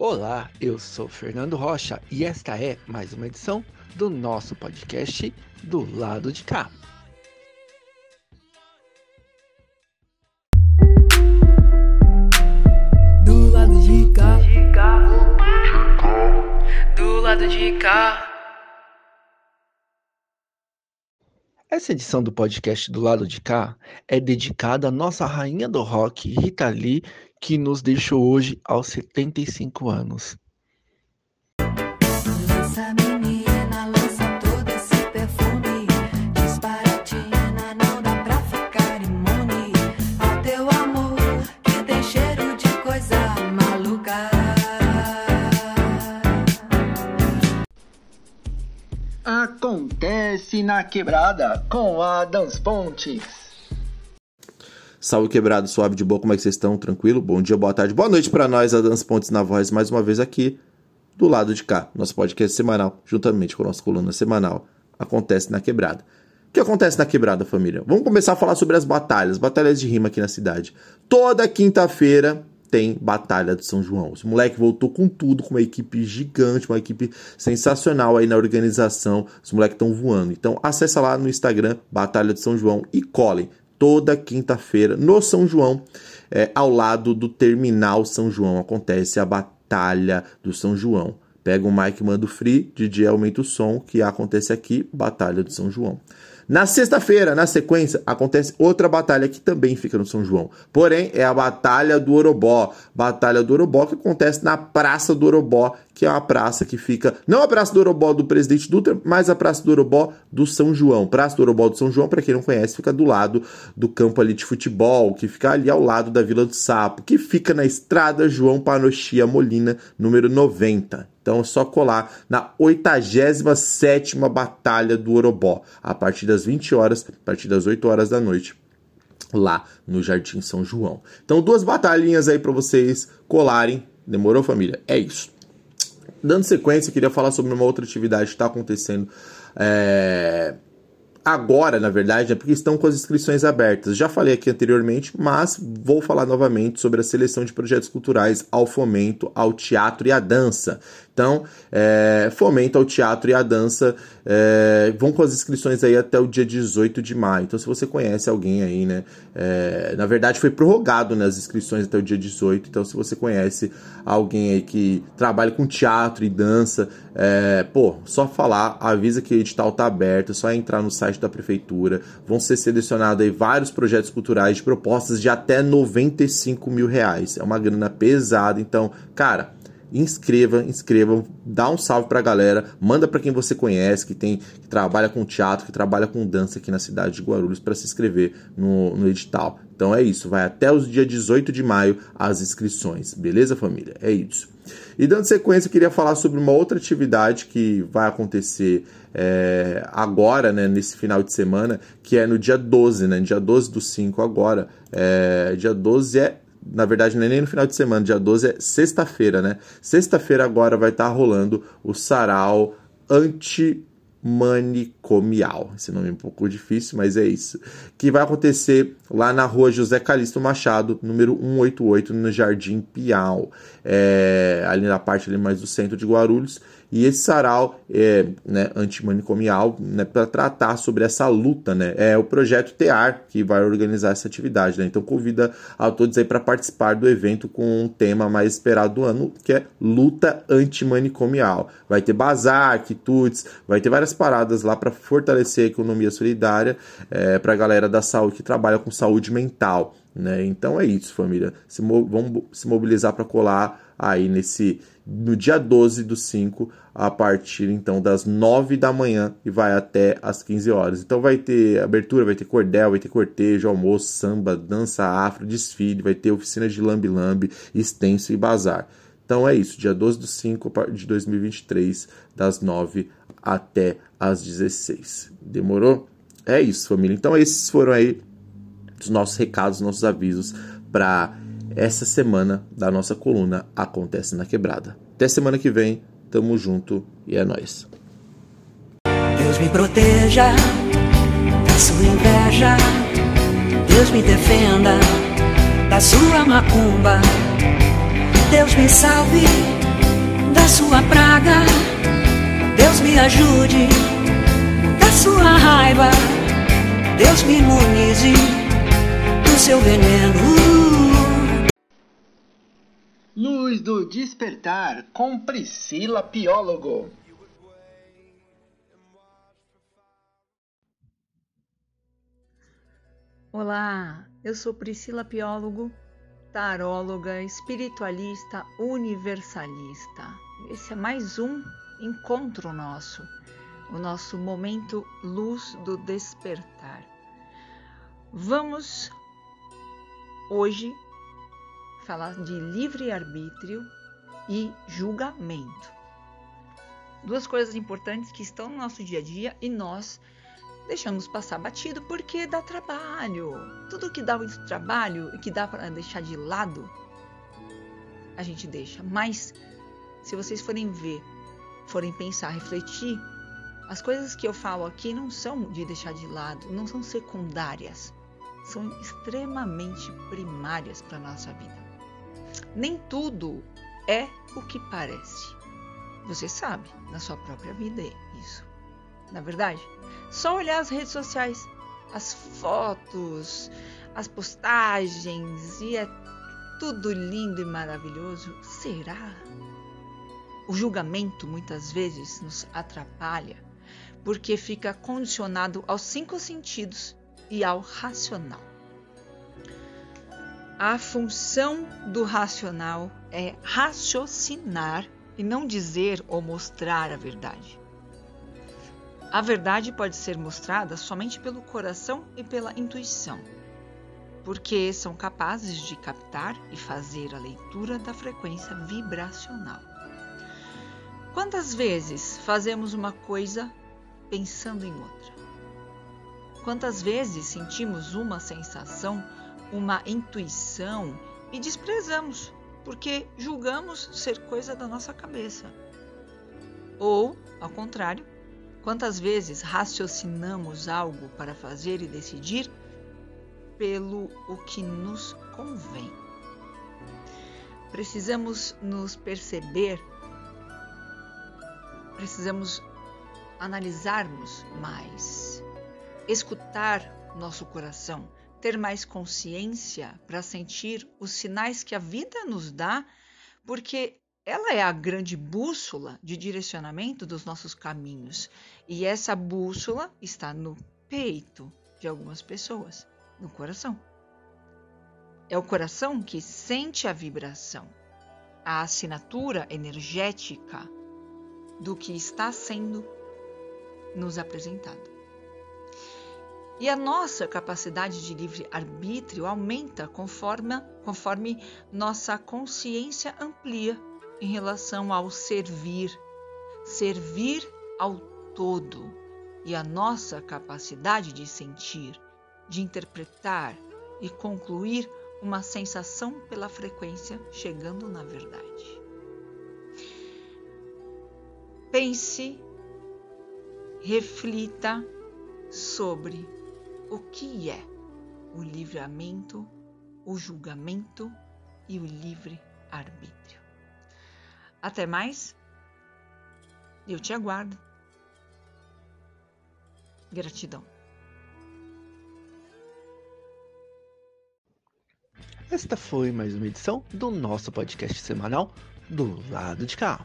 Olá, eu sou Fernando Rocha e esta é mais uma edição do nosso podcast do lado de cá. Do lado de cá. Do lado de cá. Essa edição do podcast do lado de cá é dedicada à nossa rainha do rock, Rita Lee, que nos deixou hoje aos 75 anos. Essa menina lança todo esse perfume Disparatina, não dá pra ficar imune Ao teu amor que tem cheiro de coisa maluca Acontece na quebrada com Adams Pontes. Salve quebrado, suave de boa, como é que vocês estão? Tranquilo? Bom dia, boa tarde, boa noite para nós, Adams Pontes na voz, mais uma vez aqui do lado de cá, nosso podcast semanal, juntamente com a nossa coluna semanal, acontece na quebrada. O que acontece na quebrada, família? Vamos começar a falar sobre as batalhas, batalhas de rima aqui na cidade. Toda quinta-feira tem Batalha do São João. Os moleque voltou com tudo, com uma equipe gigante, uma equipe sensacional aí na organização. Os moleques estão voando. Então acessa lá no Instagram Batalha do São João e colhem toda quinta-feira no São João, é, ao lado do Terminal São João acontece a Batalha do São João. Pega o mic, manda o free, DJ aumenta o som, que acontece aqui, Batalha do São João. Na sexta-feira, na sequência, acontece outra batalha que também fica no São João. Porém, é a Batalha do Orobó. Batalha do Orobó que acontece na Praça do Orobó, que é uma praça que fica. Não a Praça do Orobó do presidente Dutra, mas a Praça do Orobó do São João. Praça do Orobó do São João, para quem não conhece, fica do lado do campo ali de futebol, que fica ali ao lado da Vila do Sapo, que fica na estrada João Panochia Molina, número 90. Então é só colar na 87 Batalha do Orobó, a partir das 20 horas, a partir das 8 horas da noite, lá no Jardim São João. Então, duas batalhinhas aí para vocês colarem. Demorou, família? É isso. Dando sequência, queria falar sobre uma outra atividade que está acontecendo. É agora, na verdade, é porque estão com as inscrições abertas. Já falei aqui anteriormente, mas vou falar novamente sobre a seleção de projetos culturais ao fomento, ao teatro e à dança. Então, é, fomento ao teatro e à dança é, vão com as inscrições aí até o dia 18 de maio. Então, se você conhece alguém aí, né? É, na verdade, foi prorrogado né, as inscrições até o dia 18. Então, se você conhece alguém aí que trabalha com teatro e dança, é, pô, só falar, avisa que o edital tá aberto, é só entrar no site da prefeitura. Vão ser selecionados aí vários projetos culturais de propostas de até 95 mil reais. É uma grana pesada. Então, cara inscreva, inscreva, dá um salve pra galera, manda para quem você conhece, que tem que trabalha com teatro, que trabalha com dança aqui na cidade de Guarulhos para se inscrever no, no edital. Então é isso, vai até os dia 18 de maio as inscrições, beleza família? É isso. E dando sequência, eu queria falar sobre uma outra atividade que vai acontecer é, agora, né, nesse final de semana, que é no dia 12, né? Dia 12 do 5 agora. É, dia 12 é na verdade, não é nem no final de semana, dia 12 é sexta-feira, né? Sexta-feira agora vai estar tá rolando o sarau antimanicomial. Esse nome é um pouco difícil, mas é isso. Que vai acontecer lá na rua José Calixto Machado, número 188, no Jardim Piau. É, ali na parte ali mais do centro de Guarulhos. E esse sarau é, né, antimanicomial né, para tratar sobre essa luta, né? É o projeto TEAR que vai organizar essa atividade, né? Então convida a todos aí para participar do evento com um tema mais esperado do ano, que é luta antimanicomial. Vai ter bazar, quitutes, vai ter várias paradas lá para fortalecer a economia solidária é, para a galera da saúde que trabalha com saúde mental. Né? Então é isso, família. Se vamos se mobilizar para colar aí nesse no dia 12 do 5, a partir então das 9 da manhã e vai até as 15 horas. Então vai ter abertura, vai ter cordel, vai ter cortejo, almoço, samba, dança afro, desfile, vai ter oficina de lambi-lambi, extenso e bazar. Então é isso, dia 12 do 5 de 2023, das 9 até as 16. Demorou? É isso, família. Então esses foram aí os nossos recados, nossos avisos para essa semana da nossa coluna Acontece na Quebrada. Até semana que vem, tamo junto e é nóis. Deus me proteja da sua inveja Deus me defenda da sua macumba Deus me salve da sua praga, Deus me ajude. Da sua raiva, Deus me imunize do seu veneno. Luz do Despertar com Priscila Piólogo. Olá, eu sou Priscila Piólogo, taróloga, espiritualista, universalista. Esse é mais um encontro nosso, o nosso momento luz do despertar. Vamos hoje falar de livre-arbítrio e julgamento. Duas coisas importantes que estão no nosso dia a dia e nós deixamos passar batido porque dá trabalho. Tudo que dá muito trabalho e que dá para deixar de lado, a gente deixa. Mas se vocês forem ver, forem pensar, refletir, as coisas que eu falo aqui não são de deixar de lado, não são secundárias, são extremamente primárias para nossa vida. Nem tudo é o que parece. Você sabe na sua própria vida isso. Na verdade, só olhar as redes sociais, as fotos, as postagens e é tudo lindo e maravilhoso. Será? O julgamento muitas vezes nos atrapalha porque fica condicionado aos cinco sentidos e ao racional. A função do racional é raciocinar e não dizer ou mostrar a verdade. A verdade pode ser mostrada somente pelo coração e pela intuição, porque são capazes de captar e fazer a leitura da frequência vibracional. Quantas vezes fazemos uma coisa pensando em outra? Quantas vezes sentimos uma sensação, uma intuição e desprezamos porque julgamos ser coisa da nossa cabeça? Ou, ao contrário, Quantas vezes raciocinamos algo para fazer e decidir pelo o que nos convém? Precisamos nos perceber, precisamos analisarmos mais, escutar nosso coração, ter mais consciência para sentir os sinais que a vida nos dá, porque ela é a grande bússola de direcionamento dos nossos caminhos. E essa bússola está no peito de algumas pessoas, no coração. É o coração que sente a vibração, a assinatura energética do que está sendo nos apresentado. E a nossa capacidade de livre arbítrio aumenta conforme, conforme nossa consciência amplia em relação ao servir, servir ao todo e a nossa capacidade de sentir, de interpretar e concluir uma sensação pela frequência chegando na verdade. Pense, reflita sobre o que é o livramento, o julgamento e o livre arbítrio. Até mais. Eu te aguardo. Gratidão. Esta foi mais uma edição do nosso podcast semanal do lado de cá.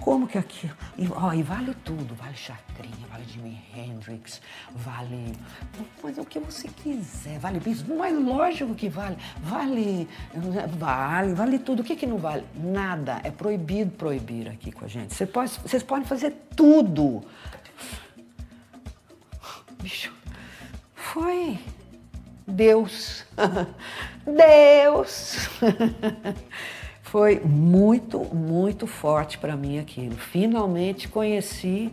Como que aqui. E, ó, e vale tudo, vale Chacrinha, vale Jimi Hendrix, vale. O que você quiser, vale bis, mas lógico que vale. Vale. Vale, vale tudo. O que, que não vale? Nada. É proibido proibir aqui com a gente. Você pode, vocês podem fazer tudo. Bicho, foi Deus. Deus! Foi muito, muito forte para mim aquilo. Finalmente conheci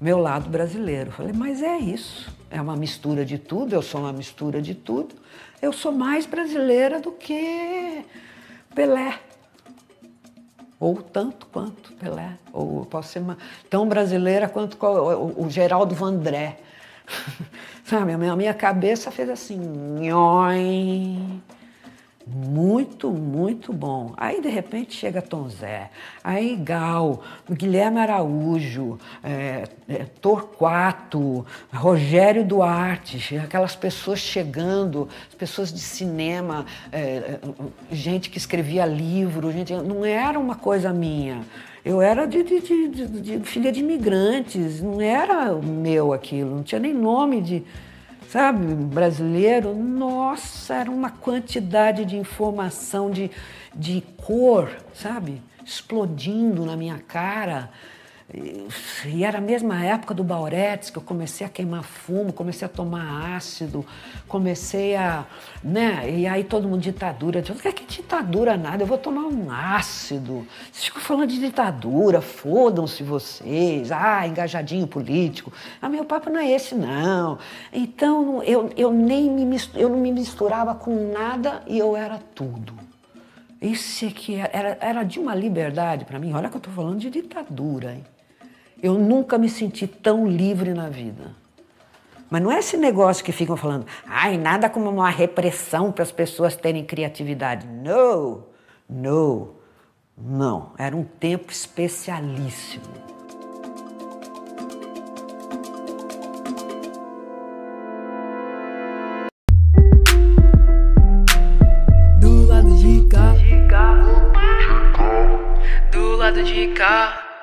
meu lado brasileiro. Falei, mas é isso. É uma mistura de tudo, eu sou uma mistura de tudo. Eu sou mais brasileira do que Pelé. Ou tanto quanto Pelé. Ou eu posso ser tão brasileira quanto o, o Geraldo Vandré. Sabe, a minha, a minha cabeça fez assim. Nhoi. Muito, muito bom. Aí, de repente, chega Tom Zé, aí Gal, Guilherme Araújo, é, é, Torquato, Rogério Duarte, aquelas pessoas chegando, pessoas de cinema, é, é, gente que escrevia livro, gente, não era uma coisa minha. Eu era de, de, de, de filha de imigrantes, não era meu aquilo, não tinha nem nome de sabe, brasileiro, nossa, era uma quantidade de informação, de, de cor, sabe, explodindo na minha cara. E era a mesma época do Bauretes que eu comecei a queimar fumo, comecei a tomar ácido, comecei a. né? E aí todo mundo ditadura. Eu disse, que ditadura nada, eu vou tomar um ácido. Vocês ficam falando de ditadura, fodam-se vocês, ah, engajadinho político. Ah, meu papo não é esse, não. Então eu, eu nem me, eu não me misturava com nada e eu era tudo. Isso aqui era, era de uma liberdade para mim. Olha que eu estou falando de ditadura, hein? Eu nunca me senti tão livre na vida. Mas não é esse negócio que ficam falando, ai, nada como uma repressão para as pessoas terem criatividade. Não, não, não. Era um tempo especialíssimo. Do lado de cá. Do lado de cá.